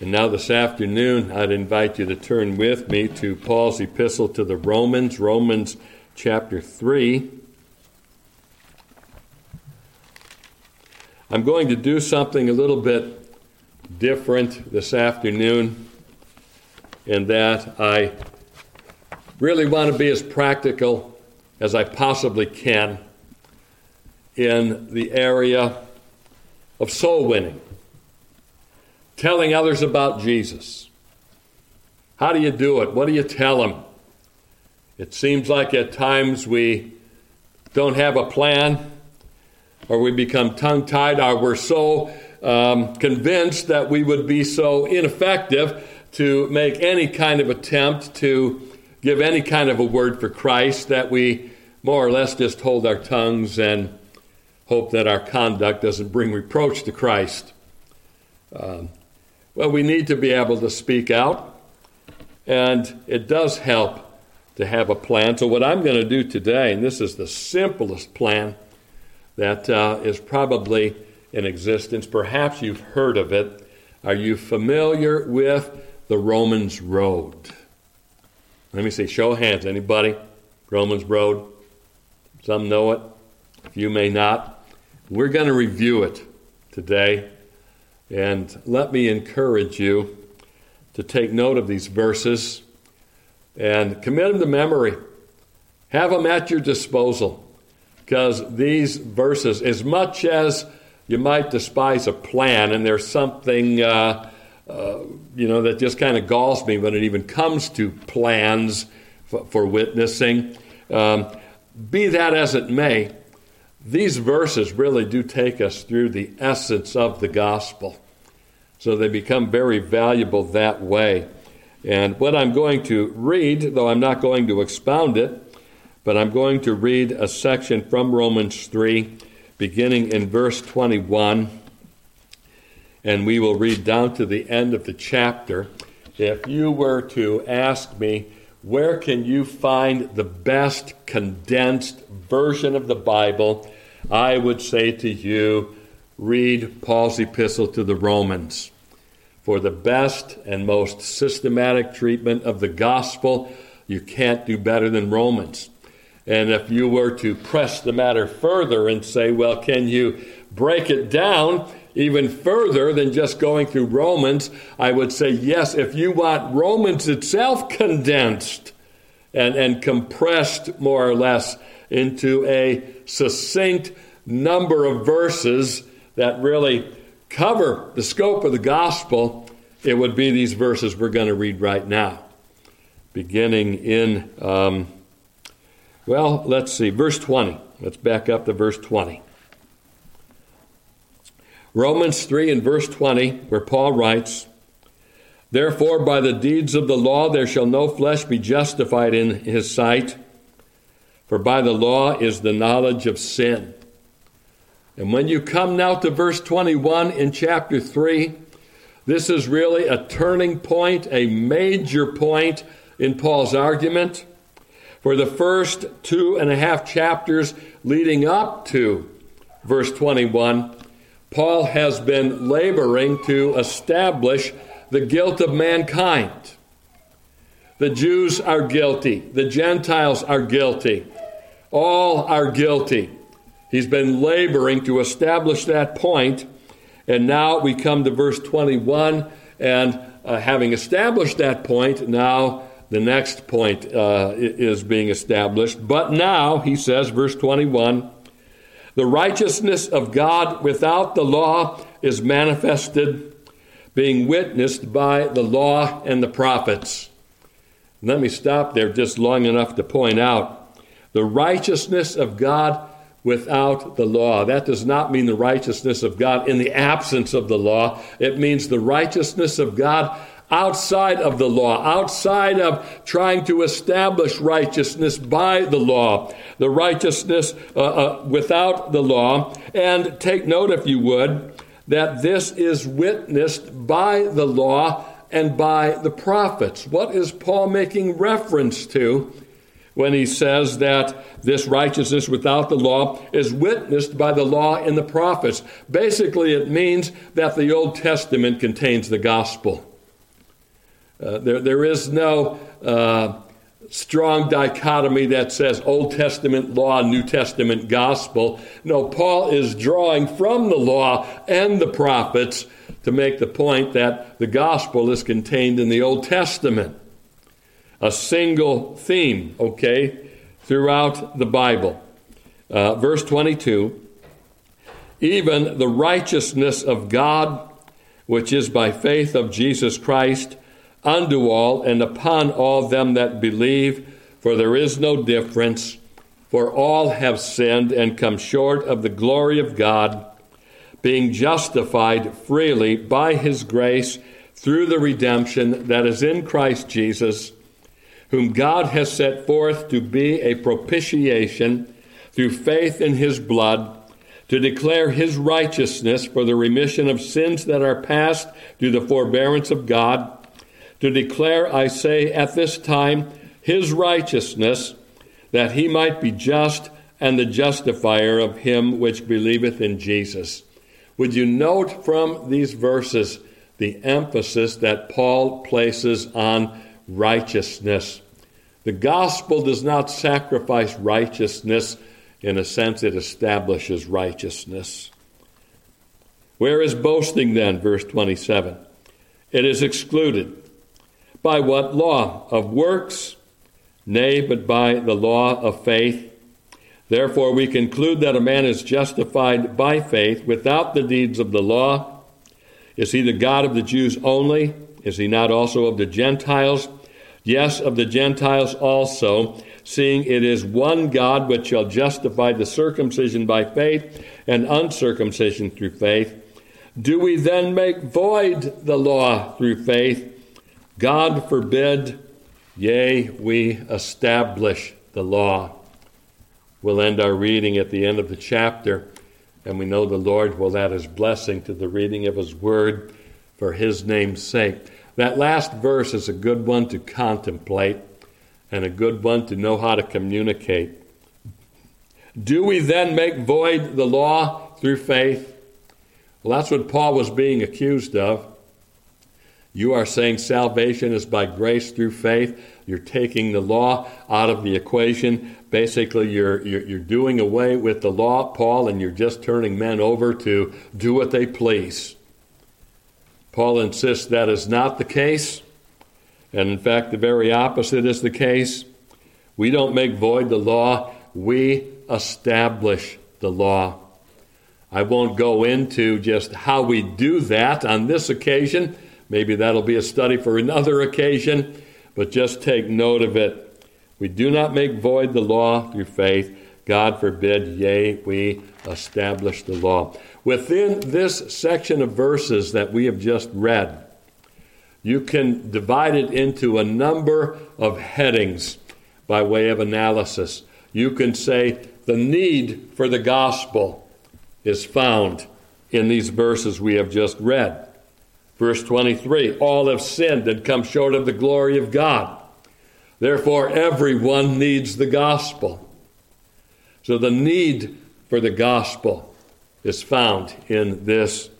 And now, this afternoon, I'd invite you to turn with me to Paul's epistle to the Romans, Romans chapter 3. I'm going to do something a little bit different this afternoon in that I really want to be as practical as I possibly can in the area of soul winning telling others about Jesus. How do you do it? What do you tell them? It seems like at times we don't have a plan or we become tongue tied or we're so um, convinced that we would be so ineffective to make any kind of attempt to give any kind of a word for Christ that we more or less just hold our tongues and hope that our conduct doesn't bring reproach to Christ. Um, well, we need to be able to speak out, and it does help to have a plan. So, what I'm going to do today, and this is the simplest plan that uh, is probably in existence, perhaps you've heard of it. Are you familiar with the Romans Road? Let me see, show of hands. Anybody? Romans Road? Some know it, a few may not. We're going to review it today. And let me encourage you to take note of these verses and commit them to memory. Have them at your disposal. Because these verses, as much as you might despise a plan, and there's something, uh, uh, you know, that just kind of galls me when it even comes to plans for, for witnessing, um, be that as it may, these verses really do take us through the essence of the gospel. So they become very valuable that way. And what I'm going to read, though I'm not going to expound it, but I'm going to read a section from Romans 3, beginning in verse 21, and we will read down to the end of the chapter. If you were to ask me, where can you find the best condensed version of the Bible? I would say to you, read Paul's epistle to the Romans. For the best and most systematic treatment of the gospel, you can't do better than Romans. And if you were to press the matter further and say, well, can you break it down even further than just going through Romans? I would say, yes, if you want Romans itself condensed and, and compressed more or less into a succinct number of verses that really cover the scope of the gospel, it would be these verses we're going to read right now. Beginning in, um, well, let's see, verse 20. Let's back up to verse 20. Romans 3 and verse 20, where Paul writes, Therefore, by the deeds of the law there shall no flesh be justified in his sight, for by the law is the knowledge of sin. And when you come now to verse 21 in chapter 3, this is really a turning point, a major point in Paul's argument. For the first two and a half chapters leading up to verse 21, Paul has been laboring to establish the guilt of mankind. The Jews are guilty, the Gentiles are guilty, all are guilty. He's been laboring to establish that point, and now we come to verse 21, and uh, having established that point, now the next point uh, is being established. But now, he says, verse 21, the righteousness of God without the law is manifested, being witnessed by the law and the prophets. Let me stop there just long enough to point out the righteousness of God without the law. That does not mean the righteousness of God in the absence of the law. It means the righteousness of God outside of the law, outside of trying to establish righteousness by the law, the righteousness uh, uh, without the law. And take note, if you would, that this is witnessed by the law and by the prophets. What is Paul making reference to when he says that this righteousness without the law is witnessed by the law and the prophets. Basically, it means that the Old Testament contains the gospel. Uh, there, there is no uh, strong dichotomy that says Old Testament law, New Testament gospel. No, Paul is drawing from the law and the prophets to make the point that the gospel is contained in the Old Testament a single theme, okay, throughout the Bible. Uh, verse 22 Even the righteousness of God, which is by faith of Jesus Christ, unto all and upon all them that believe, for there is no difference, for all have sinned and come short of the glory of God, being justified freely by his grace through the redemption that is in Christ Jesus whom God has set forth to be a propitiation through faith in his blood, to declare his righteousness for the remission of sins that are past through the forbearance of God, to declare, I say, at this time, his righteousness, that he might be just and the justifier of him which believeth in Jesus. Would you note from these verses the emphasis that Paul places on righteousness? The gospel does not sacrifice righteousness. In a sense, it establishes righteousness. Where is boasting then? Verse 27. It is excluded. By what law? Of works? Nay, but by the law of faith. Therefore, we conclude that a man is justified by faith without the deeds of the law. Is he the God of the Jews only? Is he not also of the Gentiles? Yes, of the Gentiles also, seeing it is one God which shall justify the circumcision by faith and uncircumcision through faith. Do we then make void the law through faith? God forbid. Yea, we establish the law. We'll end our reading at the end of the chapter, and we know the Lord will add his blessing to the reading of his word for his name's sake. That last verse is a good one to contemplate and a good one to know how to communicate. Do we then make void the law through faith? Well, that's what Paul was being accused of. You are saying salvation is by grace through faith. You're taking the law out of the equation. Basically, you're, you're, you're, doing away with the law, Paul, and you're just turning men over to do what they please. Paul insists that is not the case. And in fact, the very opposite is the case. We don't make void the law, we establish the law. I won't go into just how we do that on this occasion. Maybe that'll be a study for another occasion, but just take note of it. We do not make void the law through faith. God forbid, yea, we establish the law. Within this section of verses that we have just read, you can divide it into a number of headings by way of analysis. You can say the need for the gospel is found in these verses we have just read. Verse 23 All have sinned and come short of the glory of God. Therefore, everyone needs the gospel. So, the need for the gospel is found in this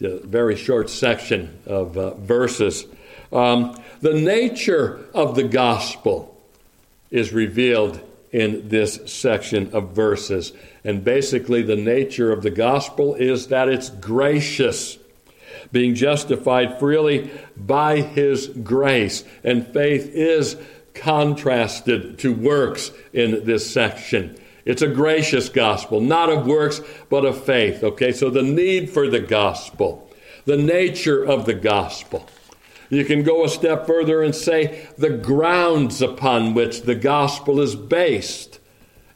very short section of uh, verses. Um, the nature of the gospel is revealed in this section of verses. And basically, the nature of the gospel is that it's gracious, being justified freely by his grace. And faith is contrasted to works in this section. It's a gracious gospel, not of works, but of faith. Okay, so the need for the gospel, the nature of the gospel. You can go a step further and say the grounds upon which the gospel is based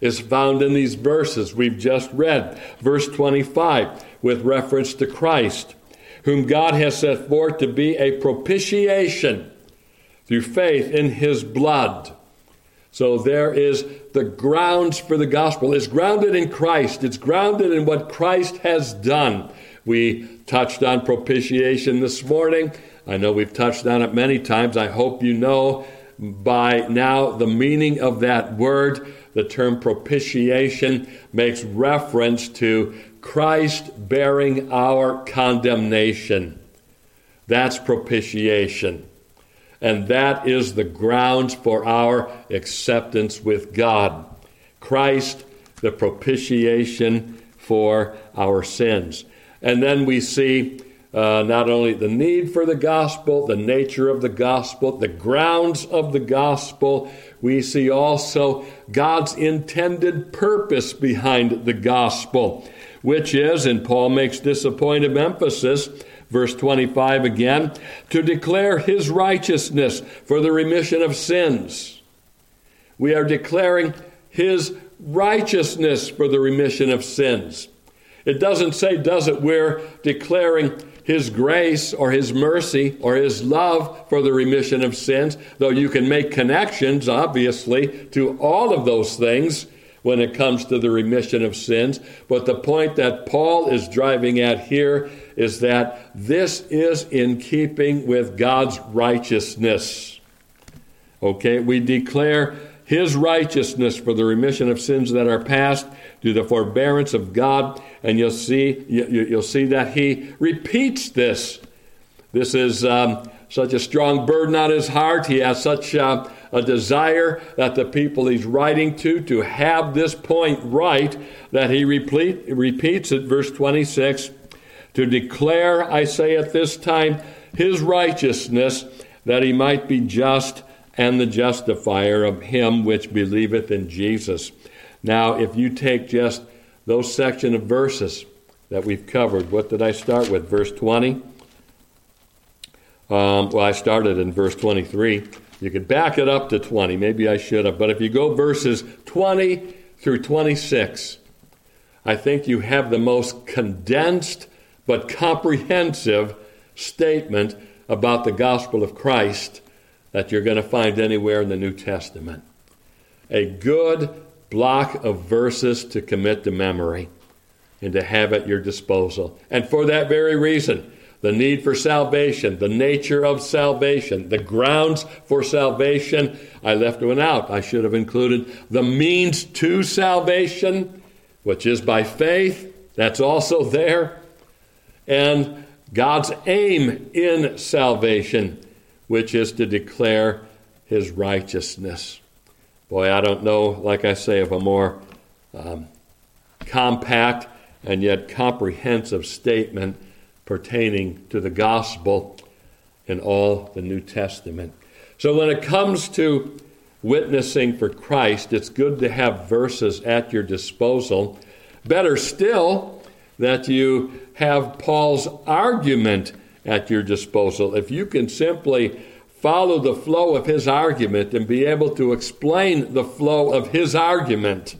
is found in these verses we've just read. Verse 25, with reference to Christ, whom God has set forth to be a propitiation through faith in his blood so there is the grounds for the gospel. It's grounded in Christ. It's grounded in what Christ has done. We touched on propitiation this morning. I know we've touched on it many times. I hope you know by now the meaning of that word. The term propitiation makes reference to Christ bearing our condemnation. That's propitiation. And that is the grounds for our acceptance with God. Christ, the propitiation for our sins. And then we see uh, not only the need for the gospel, the nature of the gospel, the grounds of the gospel, we see also God's intended purpose behind the gospel, which is, and Paul makes this a point of emphasis, verse 25 again, to declare his righteousness for the remission of sins. We are declaring his righteousness for the remission of sins. It doesn't say, does it? We're declaring his grace or His mercy or His love for the remission of sins, though you can make connections, obviously, to all of those things when it comes to the remission of sins. But the point that Paul is driving at here is that this is in keeping with God's righteousness. Okay, we declare his righteousness for the remission of sins that are past through the forbearance of God. And you'll see, you, will see that he repeats this. This is um, such a strong burden on his heart. He has such uh, a desire that the people he's writing to to have this point right that he repeat, repeats it, verse 26, to declare, I say at this time, his righteousness, that he might be just and the justifier of him which believeth in Jesus. Now, if you take just those section of verses that we've covered, what did I start with? Verse 20? Um, well, I started in verse 23. You could back it up to 20. Maybe I should have. But if you go verses 20 through 26, I think you have the most condensed but comprehensive statement about the gospel of Christ that you're going to find anywhere in the New Testament. A good block of verses to commit to memory and to have at your disposal. And for that very reason, the need for salvation, the nature of salvation, the grounds for salvation, I left one out. I should have included the means to salvation, which is by faith. That's also there. And God's aim in salvation which is to declare his righteousness. Boy, I don't know, like I say, of a more um, compact and yet comprehensive statement pertaining to the gospel in all the New Testament. So when it comes to witnessing for Christ, it's good to have verses at your disposal. Better still, that you have Paul's argument at your disposal. If you can simply follow the flow of his argument and be able to explain the flow of his argument,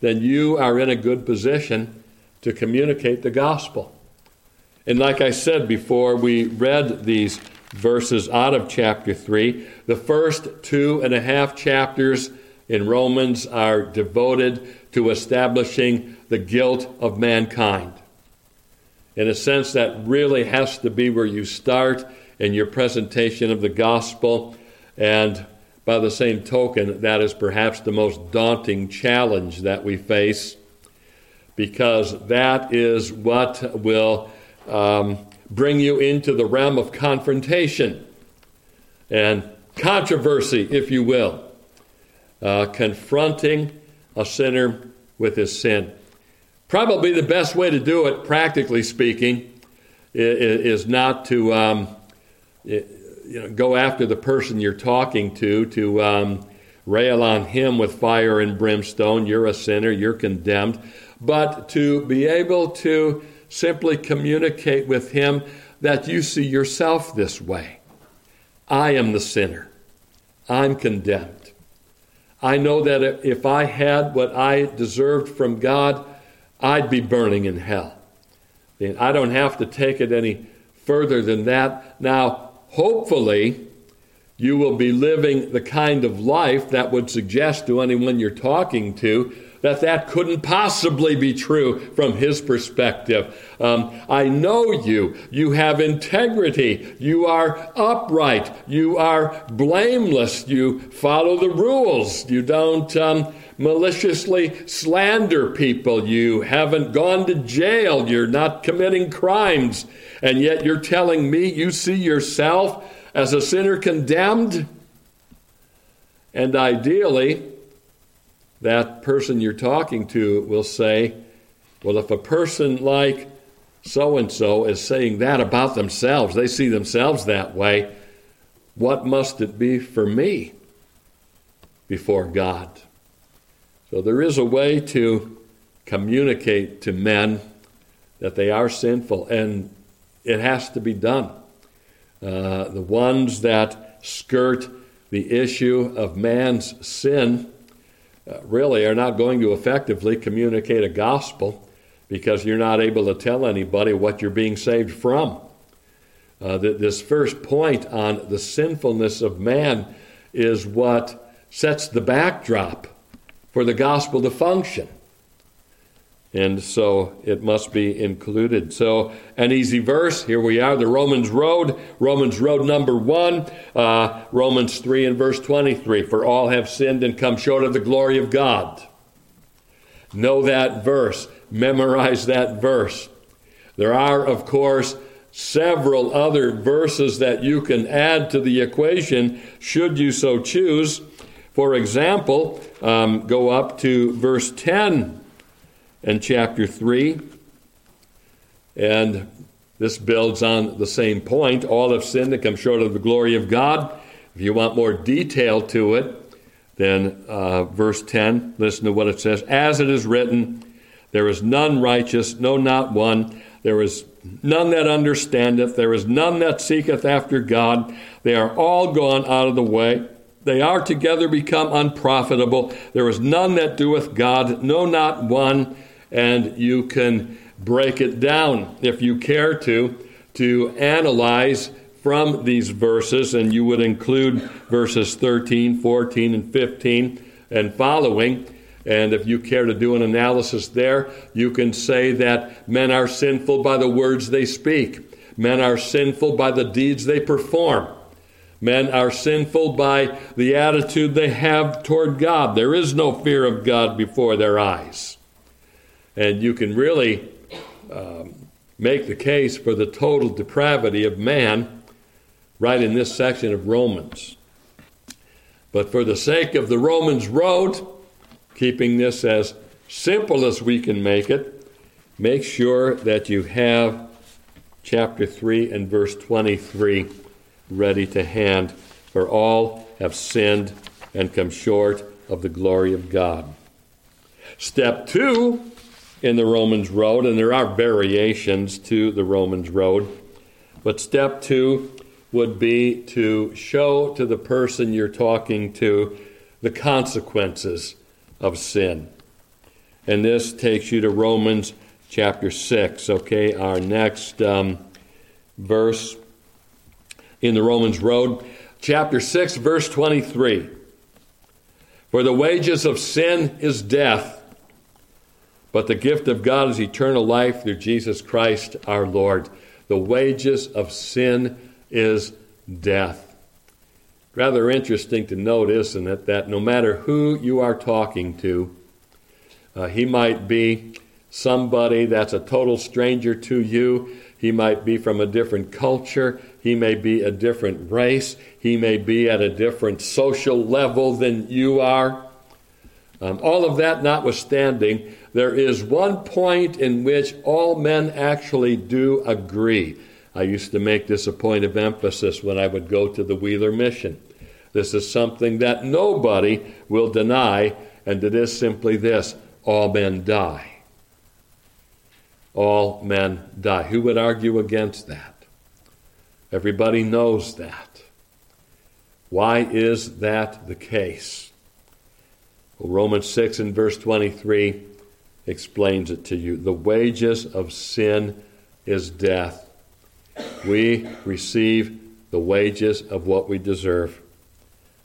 then you are in a good position to communicate the gospel. And like I said before, we read these verses out of chapter 3. The first two and a half chapters in Romans are devoted to establishing the guilt of mankind in a sense that really has to be where you start in your presentation of the gospel. And by the same token, that is perhaps the most daunting challenge that we face because that is what will um, bring you into the realm of confrontation and controversy, if you will, uh, confronting a sinner with his sin. Probably the best way to do it, practically speaking, is not to um, you know, go after the person you're talking to, to um, rail on him with fire and brimstone. You're a sinner, you're condemned. But to be able to simply communicate with him that you see yourself this way. I am the sinner. I'm condemned. I know that if I had what I deserved from God, I'd be burning in hell. And I don't have to take it any further than that. Now, hopefully, you will be living the kind of life that would suggest to anyone you're talking to that that couldn't possibly be true from his perspective. Um, I know you. You have integrity. You are upright. You are blameless. You follow the rules. You don't um, maliciously slander people. You haven't gone to jail. You're not committing crimes. And yet you're telling me you see yourself as a sinner condemned? And ideally, that person you're talking to will say, Well, if a person like so and so is saying that about themselves, they see themselves that way, what must it be for me before God? So there is a way to communicate to men that they are sinful, and it has to be done. Uh, the ones that skirt the issue of man's sin really are not going to effectively communicate a gospel because you're not able to tell anybody what you're being saved from. Uh, this first point on the sinfulness of man is what sets the backdrop for the gospel to function. And so it must be included. So, an easy verse. Here we are, the Romans Road. Romans Road number one, uh, Romans 3 and verse 23. For all have sinned and come short of the glory of God. Know that verse. Memorize that verse. There are, of course, several other verses that you can add to the equation should you so choose. For example, um, go up to verse 10 and chapter 3. And this builds on the same point. All have sinned and come short of the glory of God. If you want more detail to it, then uh, verse 10, listen to what it says. As it is written, there is none righteous, no, not one. There is none that understandeth. There is none that seeketh after God. They are all gone out of the way. They are together become unprofitable. There is none that doeth God, no, not one and you can break it down if you care to, to analyze from these verses, and you would include verses 13, 14, and 15 and following. And if you care to do an analysis there, you can say that men are sinful by the words they speak, men are sinful by the deeds they perform. Men are sinful by the attitude they have toward God. There is no fear of God before their eyes. And you can really um, make the case for the total depravity of man right in this section of Romans. But for the sake of the Romans road, keeping this as simple as we can make it, make sure that you have chapter 3 and verse 23 ready to hand. For all have sinned and come short of the glory of God. Step 2 in the Romans Road, and there are variations to the Romans Road. But step two would be to show to the person you're talking to the consequences of sin. And this takes you to Romans chapter 6. Okay, our next um, verse in the Romans Road, chapter 6, verse 23. For the wages of sin is death but the gift of God is eternal life through Jesus Christ our Lord. The wages of sin is death. Rather interesting to note, isn't it, that no matter who you are talking to, uh, he might be somebody that's a total stranger to you. He might be from a different culture. He may be a different race. He may be at a different social level than you are. Um, all of that notwithstanding, there is one point in which all men actually do agree. I used to make this a point of emphasis when I would go to the Wheeler mission. This is something that nobody will deny, and it is simply this all men die. All men die. Who would argue against that? Everybody knows that. Why is that the case? Well, Romans 6 and verse 23 explains it to you. The wages of sin is death. We receive the wages of what we deserve.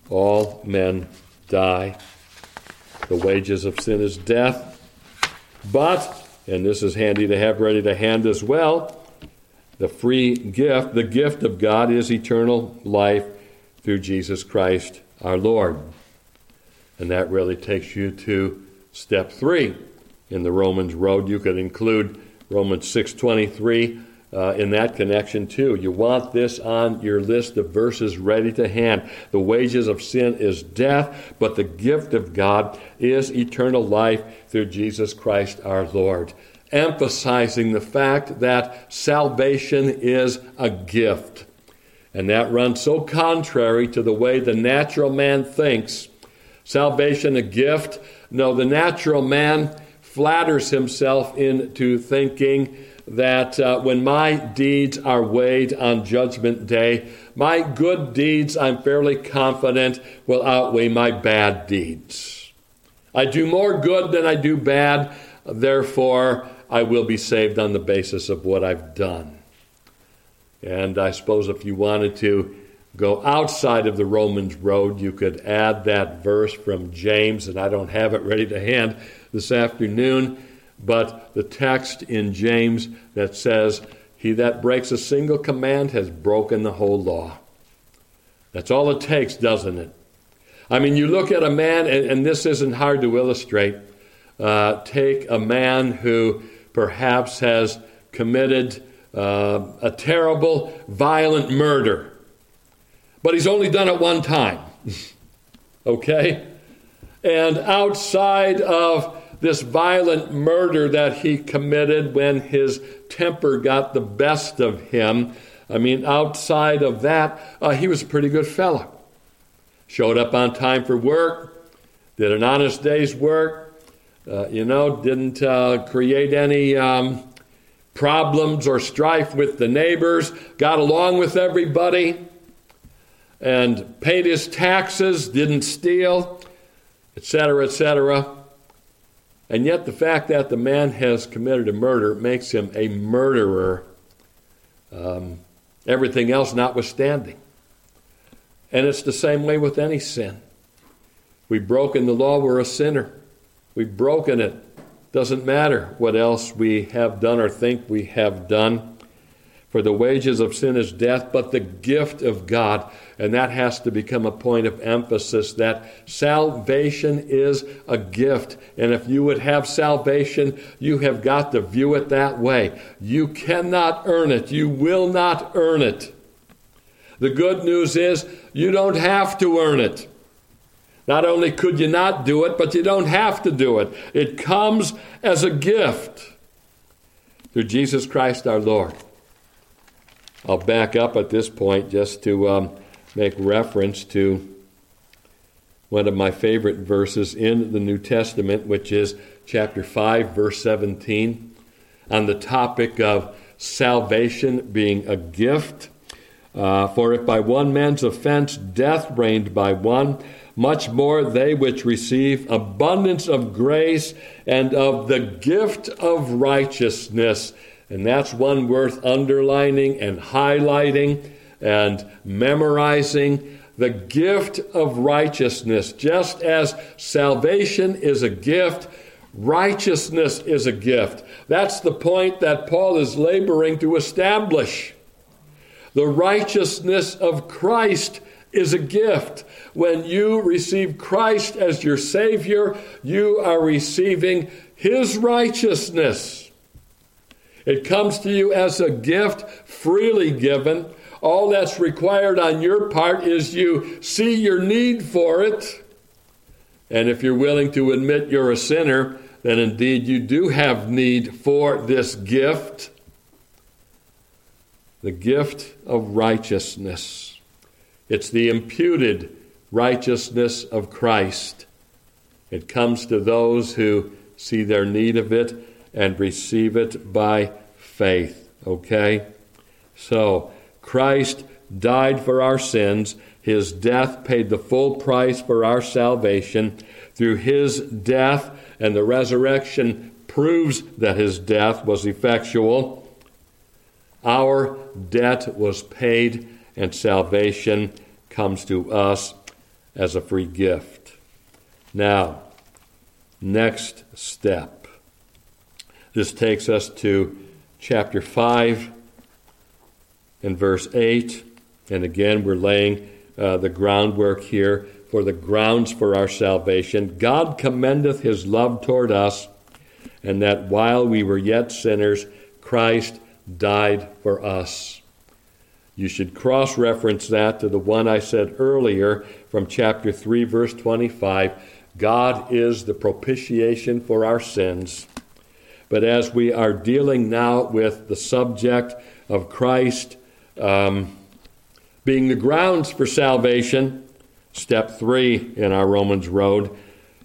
All men die. The wages of sin is death. But, and this is handy to have ready to hand as well, the free gift, the gift of God is eternal life through Jesus Christ our Lord. And that really takes you to step three in the Romans road. You could include Romans 6:23 uh, in that connection too. You want this on your list of verses ready to hand. The wages of sin is death, but the gift of God is eternal life through Jesus Christ our Lord. Emphasizing the fact that salvation is a gift. And that runs so contrary to the way the natural man thinks. Salvation a gift? No, the natural man flatters himself into thinking that uh, when my deeds are weighed on Judgment Day, my good deeds, I'm fairly confident, will outweigh my bad deeds. I do more good than I do bad, therefore, I will be saved on the basis of what I've done. And I suppose if you wanted to go outside of the Romans road, you could add that verse from James, and I don't have it ready to hand this afternoon but the text in James that says, He that breaks a single command has broken the whole law. That's all it takes, doesn't it? I mean, you look at a man, and, and this isn't hard to illustrate. Uh, take a man who perhaps has committed uh, a terrible, violent murder, but he's only done it one time. okay? And outside of this violent murder that he committed when his temper got the best of him. I mean, outside of that, uh, he was a pretty good fellow. Showed up on time for work, did an honest day's work, uh, you know, didn't uh, create any um, problems or strife with the neighbors, got along with everybody, and paid his taxes, didn't steal, etc., etc. And yet, the fact that the man has committed a murder makes him a murderer, um, everything else notwithstanding. And it's the same way with any sin. We've broken the law, we're a sinner. We've broken it. Doesn't matter what else we have done or think we have done. For the wages of sin is death, but the gift of God, and that has to become a point of emphasis that salvation is a gift. And if you would have salvation, you have got to view it that way. You cannot earn it, you will not earn it. The good news is you don't have to earn it. Not only could you not do it, but you don't have to do it. It comes as a gift through Jesus Christ our Lord. I'll back up at this point just to um, make reference to one of my favorite verses in the New Testament, which is chapter 5, verse 17, on the topic of salvation being a gift. Uh, For if by one man's offense death reigned by one, much more they which receive abundance of grace and of the gift of righteousness and that's one worth underlining and highlighting and memorizing. The gift of righteousness, just as salvation is a gift, righteousness is a gift. That's the point that Paul is laboring to establish. The righteousness of Christ is a gift. When you receive Christ as your Savior, you are receiving His righteousness. It comes to you as a gift freely given. All that's required on your part is you see your need for it. And if you're willing to admit you're a sinner, then indeed you do have need for this gift the gift of righteousness. It's the imputed righteousness of Christ. It comes to those who see their need of it and receive it by faith. Okay? So, Christ died for our sins. His death paid the full price for our salvation. Through his death and the resurrection proves that his death was effectual. Our debt was paid, and salvation comes to us as a free gift. Now, next step. This takes us to chapter 5 and verse 8. And again, we're laying uh, the groundwork here for the grounds for our salvation. God commendeth his love toward us, and that while we were yet sinners, Christ died for us. You should cross reference that to the one I said earlier from chapter 3, verse 25. God is the propitiation for our sins. But as we are dealing now with the subject of Christ um, being the grounds for salvation, step three in our Romans road,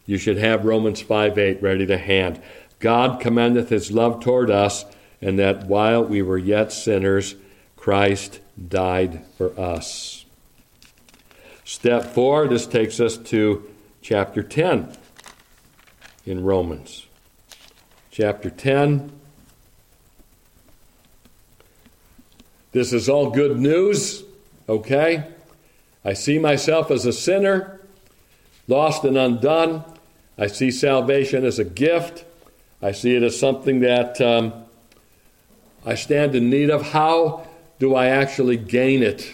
you should have Romans 5 8 ready to hand. God commendeth his love toward us, and that while we were yet sinners, Christ died for us. Step four, this takes us to chapter 10 in Romans. Chapter 10. This is all good news, okay? I see myself as a sinner, lost and undone. I see salvation as a gift. I see it as something that um, I stand in need of. How do I actually gain it?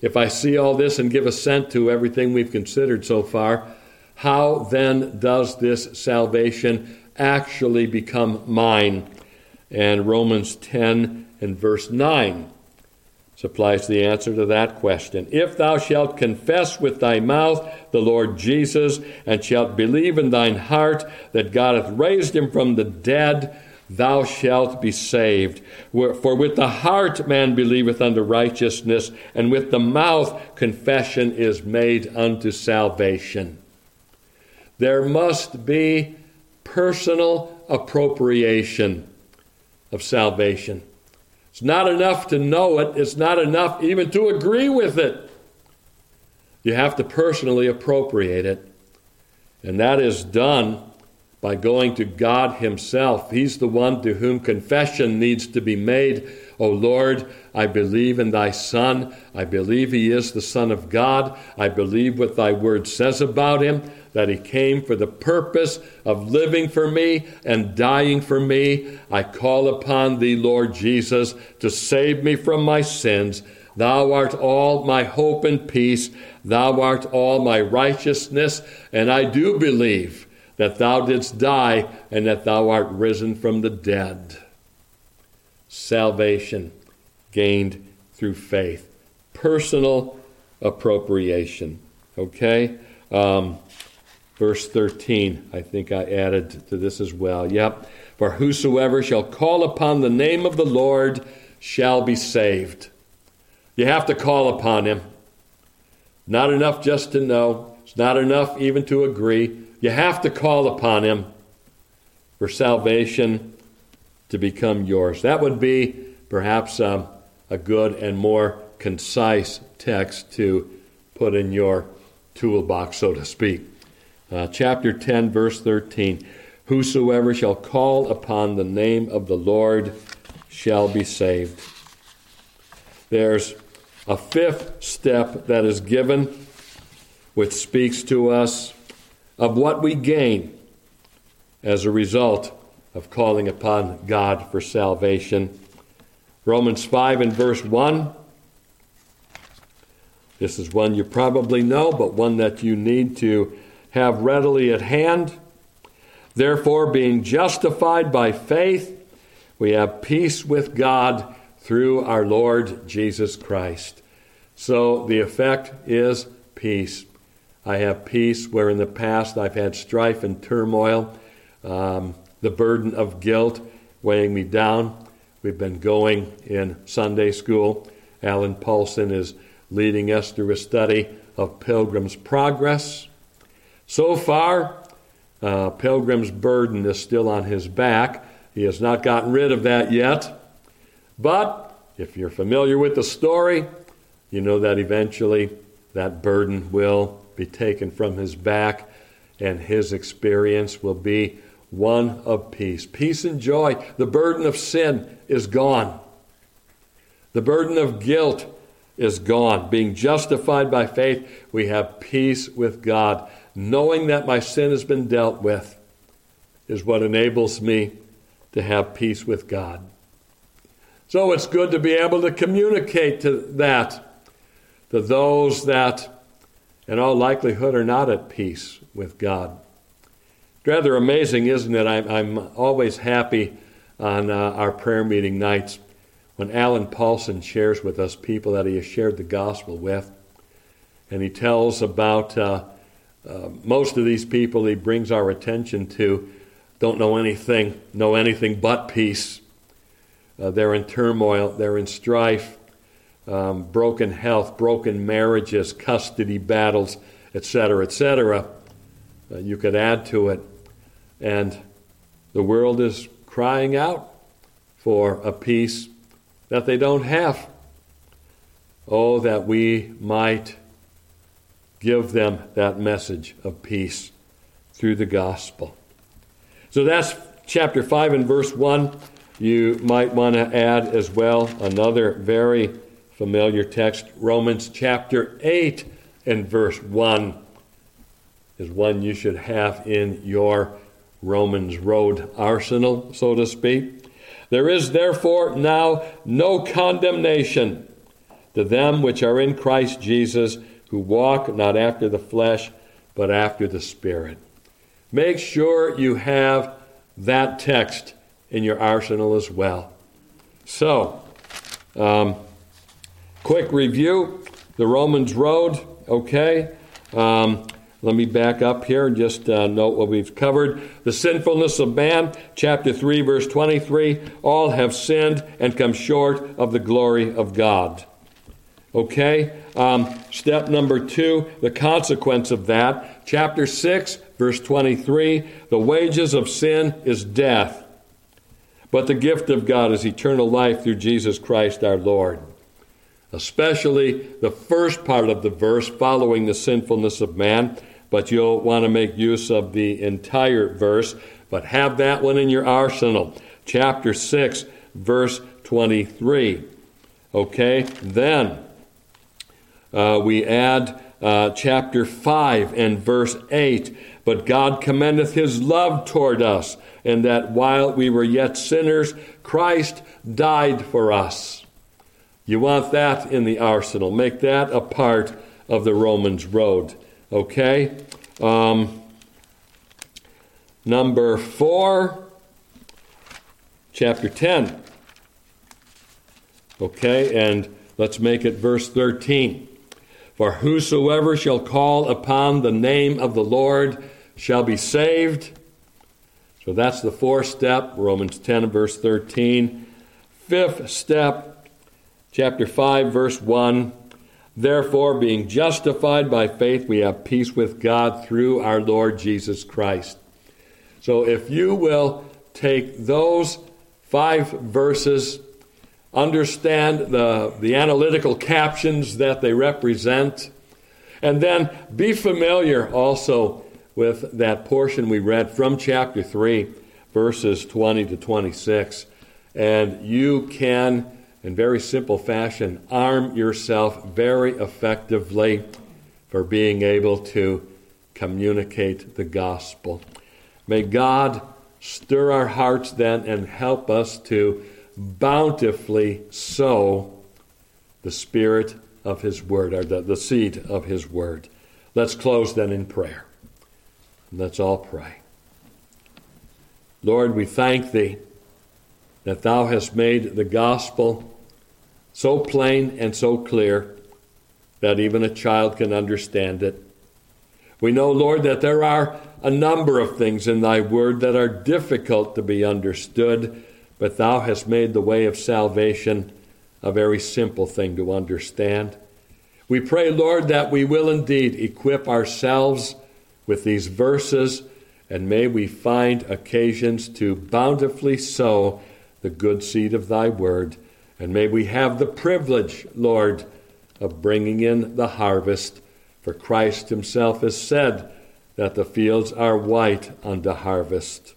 If I see all this and give assent to everything we've considered so far, how then does this salvation actually become mine? And Romans 10 and verse 9 supplies the answer to that question. If thou shalt confess with thy mouth the Lord Jesus, and shalt believe in thine heart that God hath raised him from the dead, thou shalt be saved. For with the heart man believeth unto righteousness, and with the mouth confession is made unto salvation. There must be personal appropriation of salvation. It's not enough to know it, it's not enough even to agree with it. You have to personally appropriate it. And that is done by going to God Himself. He's the one to whom confession needs to be made. O Lord, I believe in Thy Son. I believe He is the Son of God. I believe what Thy Word says about Him, that He came for the purpose of living for me and dying for me. I call upon Thee, Lord Jesus, to save me from my sins. Thou art all my hope and peace. Thou art all my righteousness. And I do believe that thou didst die and that thou art risen from the dead. Salvation gained through faith. Personal appropriation. Okay? Um, verse 13, I think I added to this as well. Yep. For whosoever shall call upon the name of the Lord shall be saved. You have to call upon him. Not enough just to know, it's not enough even to agree. You have to call upon Him for salvation to become yours. That would be perhaps um, a good and more concise text to put in your toolbox, so to speak. Uh, chapter 10, verse 13 Whosoever shall call upon the name of the Lord shall be saved. There's a fifth step that is given, which speaks to us of what we gain as a result of calling upon God for salvation. Romans 5 and verse 1. This is one you probably know, but one that you need to have readily at hand. Therefore, being justified by faith, we have peace with God through our Lord Jesus Christ. So the effect is peace. I have peace where in the past I've had strife and turmoil, um, the burden of guilt weighing me down. We've been going in Sunday school. Alan Paulson is leading us through a study of Pilgrim's Progress. So far, uh, Pilgrim's burden is still on his back. He has not gotten rid of that yet. But if you're familiar with the story, you know that eventually that burden will be taken from his back, and his experience will be one of peace. Peace and joy. The burden of sin is gone. The burden of guilt is gone. Being justified by faith, we have peace with God. Knowing that my sin has been dealt with is what enables me to have peace with God. So it's good to be able to communicate to that to those that, in all likelihood, are not at peace with God. Rather amazing, isn't it? I'm, I'm always happy on uh, our prayer meeting nights when Alan Paulson shares with us people that he has shared the gospel with. And he tells about uh, uh, most of these people he brings our attention to don't know anything, know anything but peace. Uh, they're in turmoil, they're in strife, um, broken health, broken marriages, custody battles, etc., etc. Uh, you could add to it. And the world is crying out for a peace that they don't have. Oh, that we might give them that message of peace through the gospel. So that's chapter 5 and verse 1. You might want to add as well another very familiar text, Romans chapter 8 and verse 1 is one you should have in your Romans road arsenal, so to speak. There is therefore now no condemnation to them which are in Christ Jesus, who walk not after the flesh, but after the Spirit. Make sure you have that text in your arsenal as well. So, um, Quick review the Romans Road, okay? Um, let me back up here and just uh, note what we've covered. The sinfulness of man, chapter 3, verse 23 all have sinned and come short of the glory of God. Okay? Um, step number two, the consequence of that. Chapter 6, verse 23 the wages of sin is death, but the gift of God is eternal life through Jesus Christ our Lord especially the first part of the verse following the sinfulness of man, but you'll want to make use of the entire verse. But have that one in your arsenal. Chapter 6, verse 23. Okay, then uh, we add uh, chapter 5 and verse 8. But God commendeth his love toward us, and that while we were yet sinners, Christ died for us. You want that in the arsenal. Make that a part of the Romans road. Okay? Um, number four, chapter 10. Okay? And let's make it verse 13. For whosoever shall call upon the name of the Lord shall be saved. So that's the fourth step, Romans 10 verse 13. Fifth step, chapter 5, verse 1. Therefore, being justified by faith, we have peace with God through our Lord Jesus Christ. So, if you will take those five verses, understand the, the analytical captions that they represent, and then be familiar also with that portion we read from chapter 3, verses 20 to 26, and you can in very simple fashion, arm yourself very effectively for being able to communicate the gospel. May God stir our hearts then and help us to bountifully sow the spirit of His word, or the, the seed of His word. Let's close then in prayer. Let's all pray. Lord, we thank Thee that Thou hast made the gospel so plain and so clear that even a child can understand it. We know, Lord, that there are a number of things in Thy Word that are difficult to be understood, but Thou hast made the way of salvation a very simple thing to understand. We pray, Lord, that we will indeed equip ourselves with these verses, and may we find occasions to bountifully sow the good seed of Thy Word. And may we have the privilege, Lord, of bringing in the harvest. For Christ Himself has said that the fields are white unto harvest.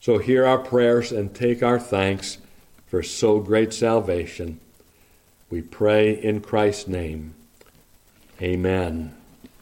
So hear our prayers and take our thanks for so great salvation. We pray in Christ's name. Amen.